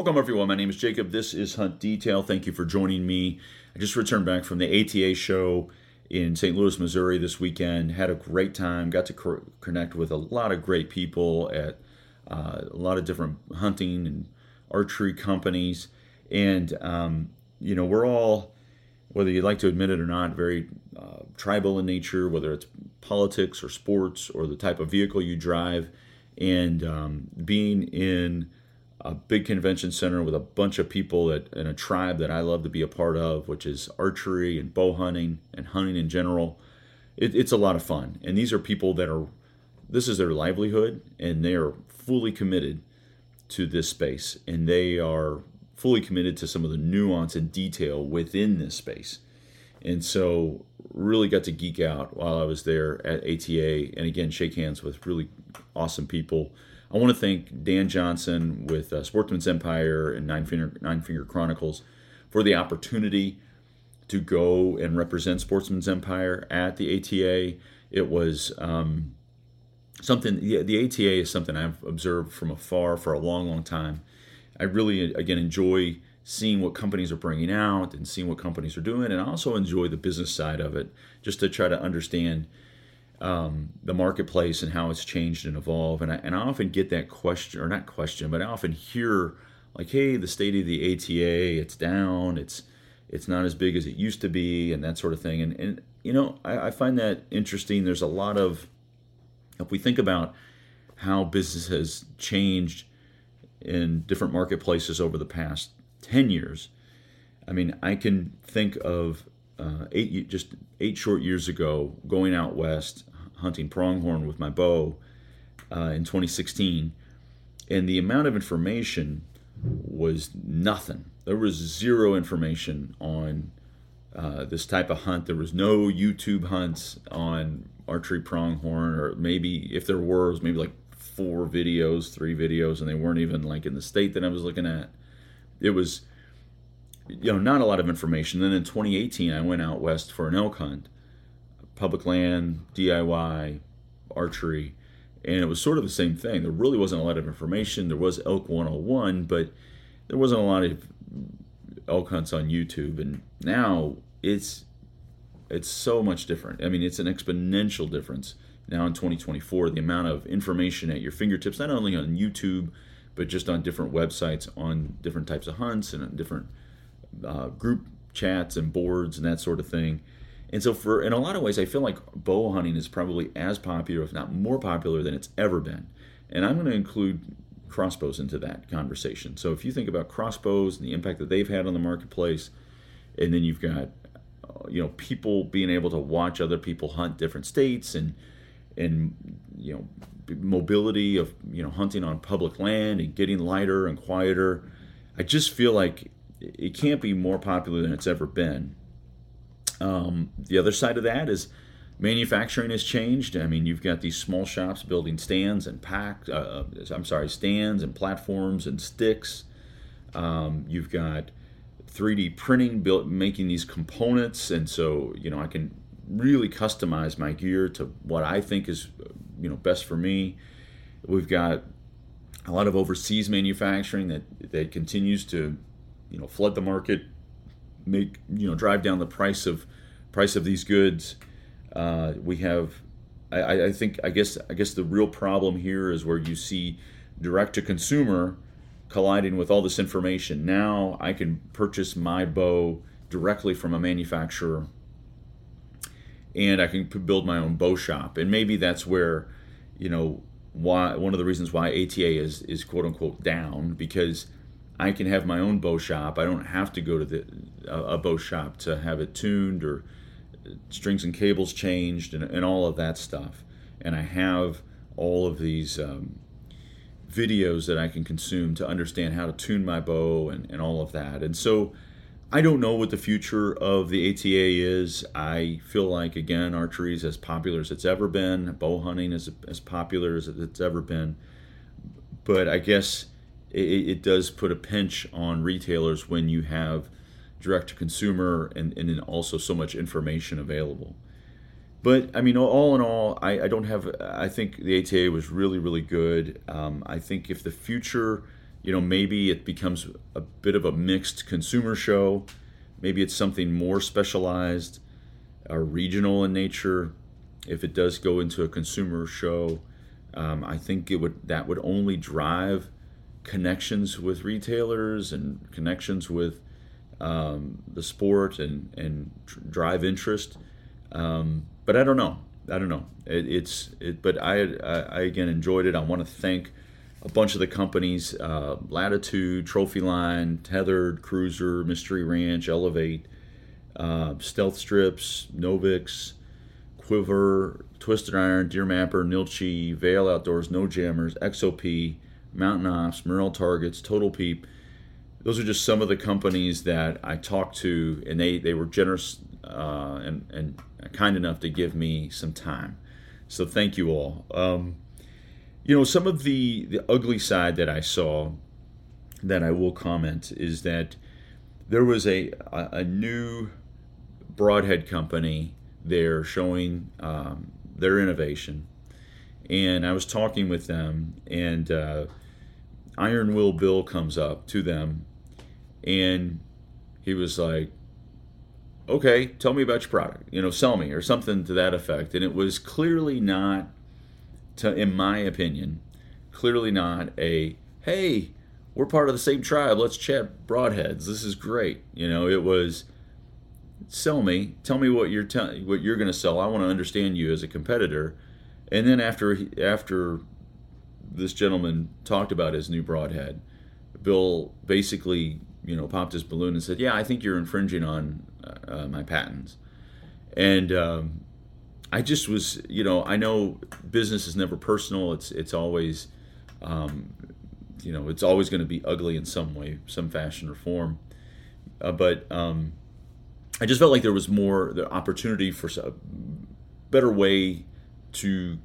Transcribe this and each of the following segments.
Welcome, everyone. My name is Jacob. This is Hunt Detail. Thank you for joining me. I just returned back from the ATA show in St. Louis, Missouri this weekend. Had a great time. Got to co- connect with a lot of great people at uh, a lot of different hunting and archery companies. And, um, you know, we're all, whether you'd like to admit it or not, very uh, tribal in nature, whether it's politics or sports or the type of vehicle you drive. And um, being in a big convention center with a bunch of people that and a tribe that I love to be a part of, which is archery and bow hunting and hunting in general. It, it's a lot of fun, and these are people that are this is their livelihood, and they are fully committed to this space, and they are fully committed to some of the nuance and detail within this space. And so, really got to geek out while I was there at ATA, and again, shake hands with really awesome people I want to thank Dan Johnson with uh, Sportsman's Empire and Nine Finger, Nine Finger Chronicles for the opportunity to go and represent Sportsman's Empire at the ATA. It was um, something, the, the ATA is something I've observed from afar for a long, long time. I really, again, enjoy seeing what companies are bringing out and seeing what companies are doing, and I also enjoy the business side of it just to try to understand um, the marketplace and how it's changed and evolved. And I, and I often get that question, or not question, but I often hear like, "Hey, the state of the ATA, it's down. It's it's not as big as it used to be, and that sort of thing." And and you know, I, I find that interesting. There's a lot of if we think about how business has changed in different marketplaces over the past 10 years. I mean, I can think of uh, eight just eight short years ago going out west hunting pronghorn with my bow uh, in 2016, and the amount of information was nothing. There was zero information on uh, this type of hunt. There was no YouTube hunts on archery pronghorn, or maybe if there were, it was maybe like four videos, three videos, and they weren't even like in the state that I was looking at. It was, you know, not a lot of information. Then in 2018, I went out west for an elk hunt, public land, DIY, archery, and it was sort of the same thing. There really wasn't a lot of information. There was Elk 101, but there wasn't a lot of elk hunts on YouTube. And now it's it's so much different. I mean, it's an exponential difference now in 2024. The amount of information at your fingertips, not only on YouTube, but just on different websites, on different types of hunts and different uh, group chats and boards and that sort of thing. And so, for in a lot of ways, I feel like bow hunting is probably as popular, if not more popular, than it's ever been. And I'm going to include crossbows into that conversation. So, if you think about crossbows and the impact that they've had on the marketplace, and then you've got uh, you know people being able to watch other people hunt different states and and you know mobility of you know hunting on public land and getting lighter and quieter i just feel like it can't be more popular than it's ever been um, the other side of that is manufacturing has changed. I mean, you've got these small shops building stands and pack. Uh, uh, I'm sorry, stands and platforms and sticks. Um, you've got 3D printing, built making these components, and so you know I can really customize my gear to what I think is you know best for me. We've got a lot of overseas manufacturing that that continues to you know flood the market make you know drive down the price of price of these goods. Uh, we have, I, I think, I guess, I guess the real problem here is where you see direct to consumer colliding with all this information. Now I can purchase my bow directly from a manufacturer, and I can build my own bow shop. And maybe that's where, you know, why one of the reasons why ATA is is quote unquote down because I can have my own bow shop. I don't have to go to the a, bow shop to have it tuned or strings and cables changed and, and all of that stuff. And I have all of these um, videos that I can consume to understand how to tune my bow and, and all of that. And so I don't know what the future of the ATA is. I feel like, again, archery is as popular as it's ever been, bow hunting is as popular as it's ever been. But I guess it, it does put a pinch on retailers when you have direct to consumer and, and then also so much information available. But I mean, all in all, I, I don't have. I think the ATA was really, really good. Um, I think if the future, you know, maybe it becomes a bit of a mixed consumer show. Maybe it's something more specialized or regional in nature. If it does go into a consumer show, um, I think it would that would only drive connections with retailers and connections with um, the sport and and drive interest. Um, but I don't know. I don't know. It, it's it, but I, I, I again enjoyed it. I want to thank a bunch of the companies: uh, Latitude, Trophy Line, Tethrd, Cruiser, Mystery Ranch, Elevate, uh, Stealth Strips, Novix, Quiver, Twisted Iron, Deer Mapper, Nilchi, Veil Outdoors, No Jammers, XOP, Mountain Ops, Morrell Targets, Total Peep. Those are just some of the companies that I talked to, and they, they were generous uh, and, and kind enough to give me some time. So thank you all. Um, you know, some of the, the ugly side that I saw that I will comment is that there was a, a, a new broadhead company there showing um, their innovation. And I was talking with them, and uh, Iron Will Bill comes up to them, and he was like, okay, tell me about your product, you know, sell me or something to that effect. And it was clearly not, to, in my opinion, clearly not a, hey, we're part of the same tribe. Let's chat broadheads. This is great. You know, it was sell me. Tell me what you're te- what you're going to sell. I want to understand you as a competitor. And then after after this gentleman talked about his new broadhead, Bill basically you know popped his balloon and said, "Yeah, I think you're infringing on uh, my patents. And um, I just was, you know, I know business is never personal. It's it's always, um, you know, it's always going to be ugly in some way, some fashion or form. Uh, but um, I just felt like there was more the opportunity for a better way to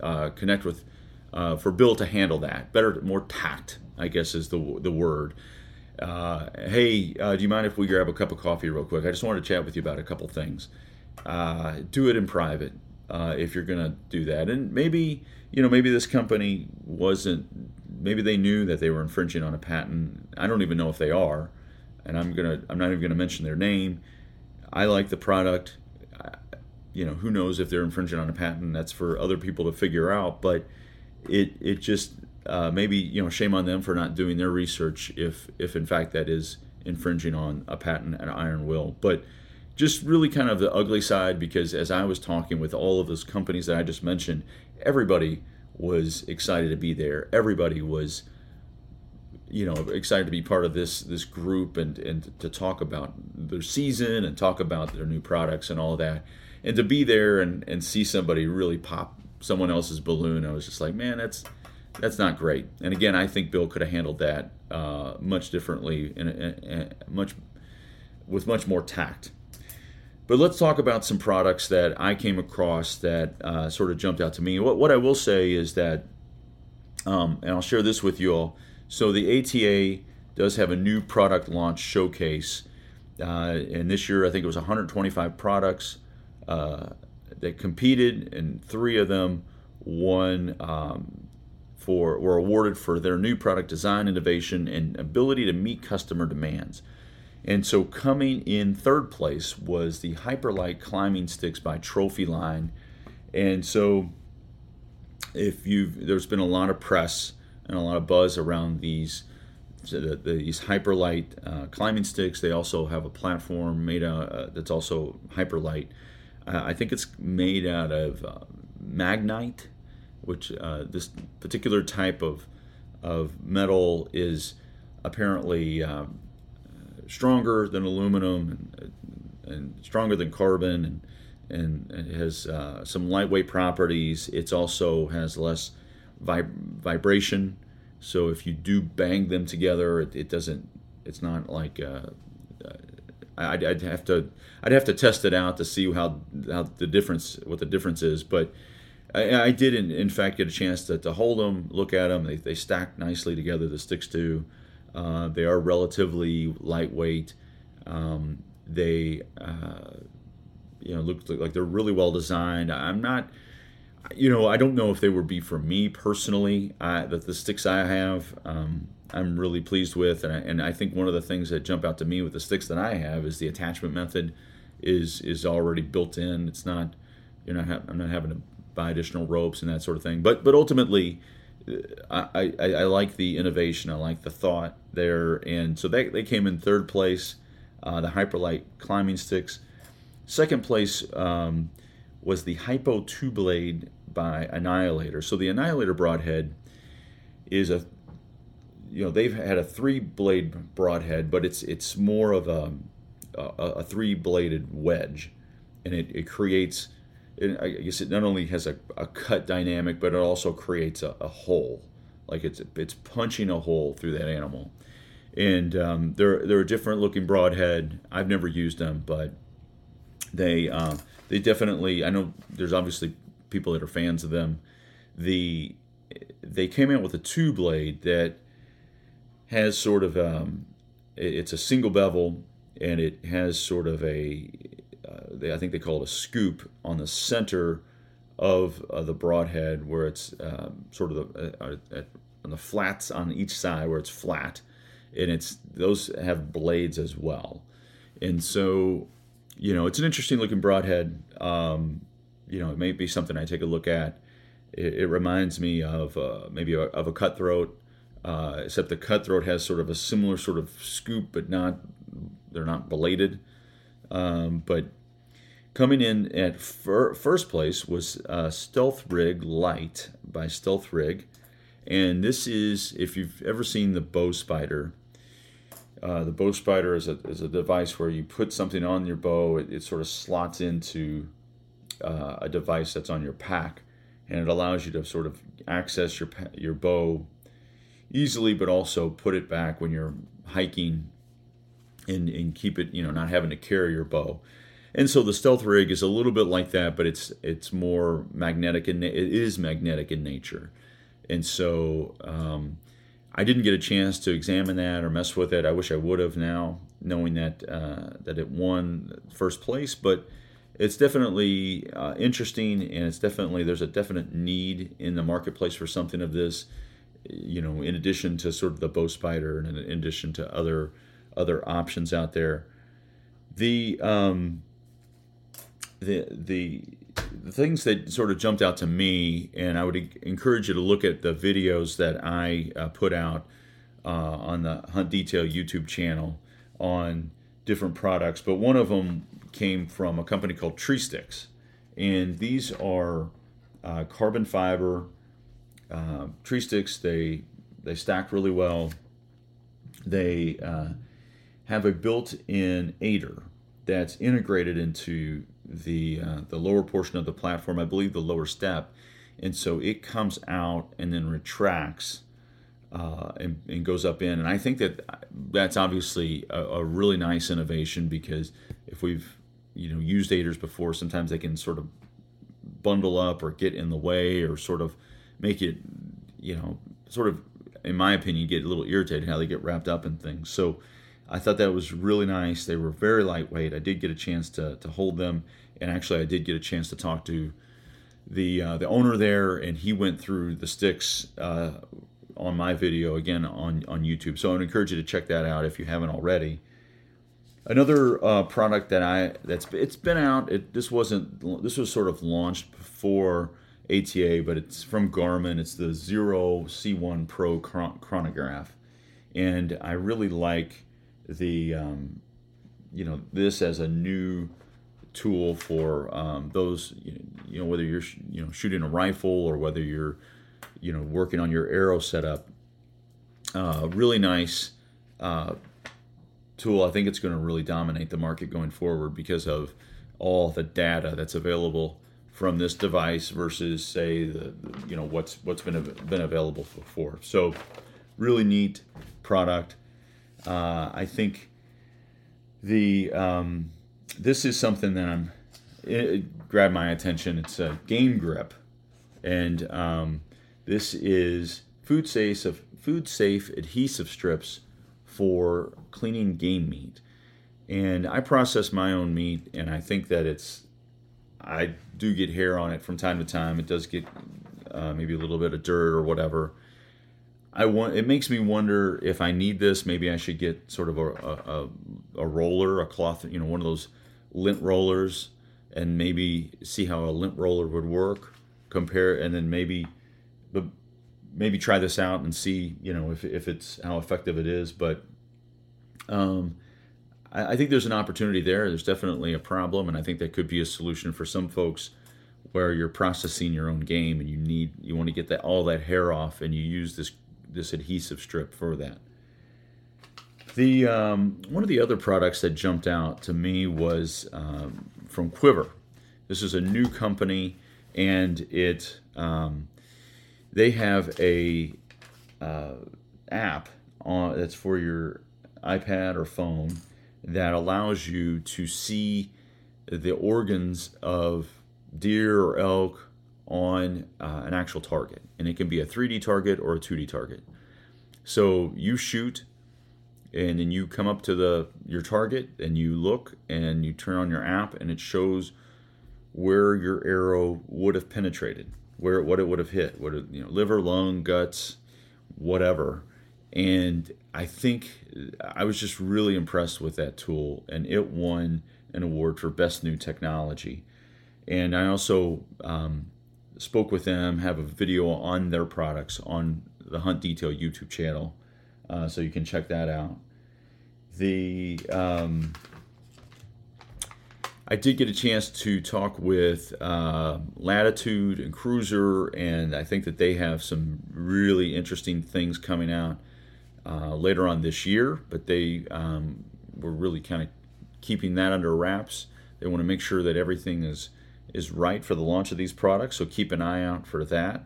uh, connect with, uh, for Bill to handle that better, more tact, I guess is the the word uh, hey, uh, do you mind if we grab a cup of coffee real quick? I just wanted to chat with you about a couple things. Uh, do it in private uh, if you're going to do that. And maybe, you know, maybe this company wasn't, maybe they knew that they were infringing on a patent. I don't even know if they are. And I'm to, I'm not even going to mention their name. I like the product. You know, who knows if they're infringing on a patent? That's for other people to figure out. But it, it just, uh, maybe you know shame on them for not doing their research if if in fact that is infringing on a patent and iron will. But just really kind of the ugly side because as i was talking with all of those companies that i just mentioned everybody was excited to be there. Everybody was you know excited to be part of this this group and and to talk about their season and talk about their new products and all that. And to be there and and see somebody really pop someone else's balloon i was just like man that's that's not great. And again, I think Bill could have handled that uh, much differently and much with much more tact. But let's talk about some products that I came across that uh, sort of jumped out to me. What, what I will say is that, um, and I'll share this with you all. So the ATA does have a new product launch showcase, uh, and this year I think it was 125 products uh, that competed, and three of them won um, for were awarded for their new product design, innovation, and ability to meet customer demands. And so, coming in third place was the Hyperlight climbing sticks by Trophy Line. And so, if you've there's been a lot of press and a lot of buzz around these these Hyperlight uh, climbing sticks. They also have a platform made uh, that's also Hyperlight. I think it's made out of uh, magnite, which uh, this particular type of of metal is apparently um, stronger than aluminum and, and, stronger than carbon and, and it has uh, some lightweight properties. It also has less vib- vibration. So if you do bang them together, it, it doesn't. It's not like uh, uh, I'd, I'd, have to I'd have to test it out to see how how the difference what the difference is. But I, I did in, in fact get a chance to, to hold them, look at them. They, they stack nicely together. The sticks do. Uh, they are relatively lightweight. Um, they uh, you know look like they're really well designed. I'm not you know I don't know if they would be for me personally. I, that the sticks I have. Um, I'm really pleased with, and I, and I think one of the things that jump out to me with the sticks that I have is the attachment method is is already built in. It's not you're not ha- I'm not having to buy additional ropes and that sort of thing. But but ultimately, I, I, I like the innovation. I like the thought there, and so they they came in third place. Uh, the Hyperlite climbing sticks. Second place um, was the Hypo two blade by Annihilator. So the Annihilator broadhead is a you know they've had a three blade broadhead, but it's it's more of a a, a three bladed wedge, and it, it creates I guess it not only has a, a cut dynamic, but it also creates a, a, hole. Like it's it's punching a hole through that animal. And um, they're they're a different looking broadhead. I've never used them, but they uh, they definitely. I know there's obviously people that are fans of them. The they came out with a two blade that has sort of um, it's a single bevel and it has sort of a uh, they, I think they call it a scoop on the center of uh, the broadhead where it's um, sort of the, uh, uh, on the flats on each side where it's flat, and it's those have blades as well, and so you know it's an interesting looking broadhead. Um, you know, it may be something I take a look at. It, it reminds me of uh, maybe a, of a cutthroat, uh, except the cutthroat has sort of a similar sort of scoop, but not they're not belated. Um, but Coming in at fir- first place was uh, Stealth Rig Light by Stealth Rig. And this is, if you've ever seen the Bow Spider, uh, the Bow Spider is a, is a device where you put something on your bow, it, it sort of slots into uh, a device that's on your pack. And it allows you to sort of access your, your bow easily, but also put it back when you're hiking and, and keep it, you know, not having to carry your bow. And so the stealth rig is a little bit like that, but it's it's more magnetic and it is magnetic in nature, and so um, I didn't get a chance to examine that or mess with it. I wish I would have now, knowing that uh, that it won first place, but it's definitely uh, interesting and it's definitely there's a definite need in the marketplace for something of this you know in addition to sort of the bow spider and in addition to other other options out there the um, the the the things that sort of jumped out to me, and I would encourage you to look at the videos that I uh, put out uh, on the Hunt Detail YouTube channel on different products. But one of them came from a company called Tree Sticks, and these are uh, carbon fiber uh, tree sticks. They they stack really well. They uh, have a built-in aider that's integrated into the uh, the lower portion of the platform, I believe the lower step, and so it comes out and then retracts uh, and, and, goes up in. And I think that that's obviously a, a, really nice innovation because if we've you know used aiders before, sometimes they can sort of bundle up or get in the way or sort of make it you know sort of in my opinion get a little irritated how they get wrapped up in things. So I thought that was really nice. They were very lightweight. I did get a chance to, to hold them, and actually, I did get a chance to talk to the uh, the owner there, and he went through the sticks uh, on my video again on on YouTube. So I would encourage you to check that out if you haven't already. Another uh, product that I that's it's been out. It this wasn't this was sort of launched before ATA, but it's from Garmin. It's the Xero C1 Pro chronograph, and I really like the um, you know this as a new tool for um, those you know whether you're you know shooting a rifle or whether you're you know working on your arrow setup. Uh, really nice uh, tool. I think it's going to really dominate the market going forward because of all the data that's available from this device versus say the, you know what's what's been been available before. So really neat product. Uh, I think the um, this is something that I'm it grabbed my attention. It's a game grip, and um, this is food safe food safe adhesive strips for cleaning game meat. And I process my own meat, and I think that it's I do get hair on it from time to time. It does get uh, maybe a little bit of dirt or whatever. I want. It makes me wonder if I need this. Maybe I should get sort of a, a, a roller, a cloth, you know, one of those lint rollers, and maybe see how a lint roller would work. Compare, and then maybe, but maybe try this out and see, you know, if if it's how effective it is. But um, I, I think there's an opportunity there. There's definitely a problem, and I think that could be a solution for some folks where you're processing your own game and you need you want to get that all that hair off, and you use this this adhesive strip for that. The um, one of the other products that jumped out to me was um, from Quiver. This is a new company, and it um, they have a uh, app on that's for your iPad or phone that allows you to see the organs of deer or elk on uh, an actual target. And it can be a 3D target or a 2D target. So you shoot and then you come up to the your target and you look and you turn on your app and it shows where your arrow would have penetrated, where what it would have hit, what it, you know, liver, lung, guts, whatever. And I think I was just really impressed with that tool, and it won an award for best new technology. And I also um, spoke with them, have a video on their products on the Hunt Detail YouTube channel, uh, so you can check that out. The um, I did get a chance to talk with uh, Latitude and Cruiser, and I think that they have some really interesting things coming out uh, later on this year, but they um, were really kind of keeping that under wraps. They want to make sure that everything is is right for the launch of these products, so keep an eye out for that.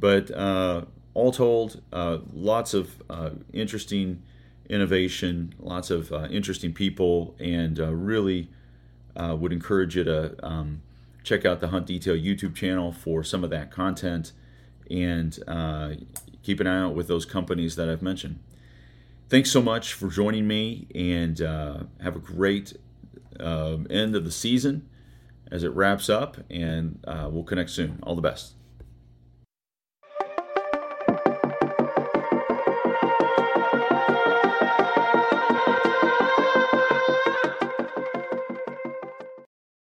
But uh, all told, uh, lots of uh, interesting innovation, lots of uh, interesting people, and really would encourage you to um, check out the Hunt Detail YouTube channel for some of that content and keep an eye out with those companies that I've mentioned. Thanks so much for joining me, and uh, have a great uh, end of the season as it wraps up, and uh, we'll connect soon. All the best.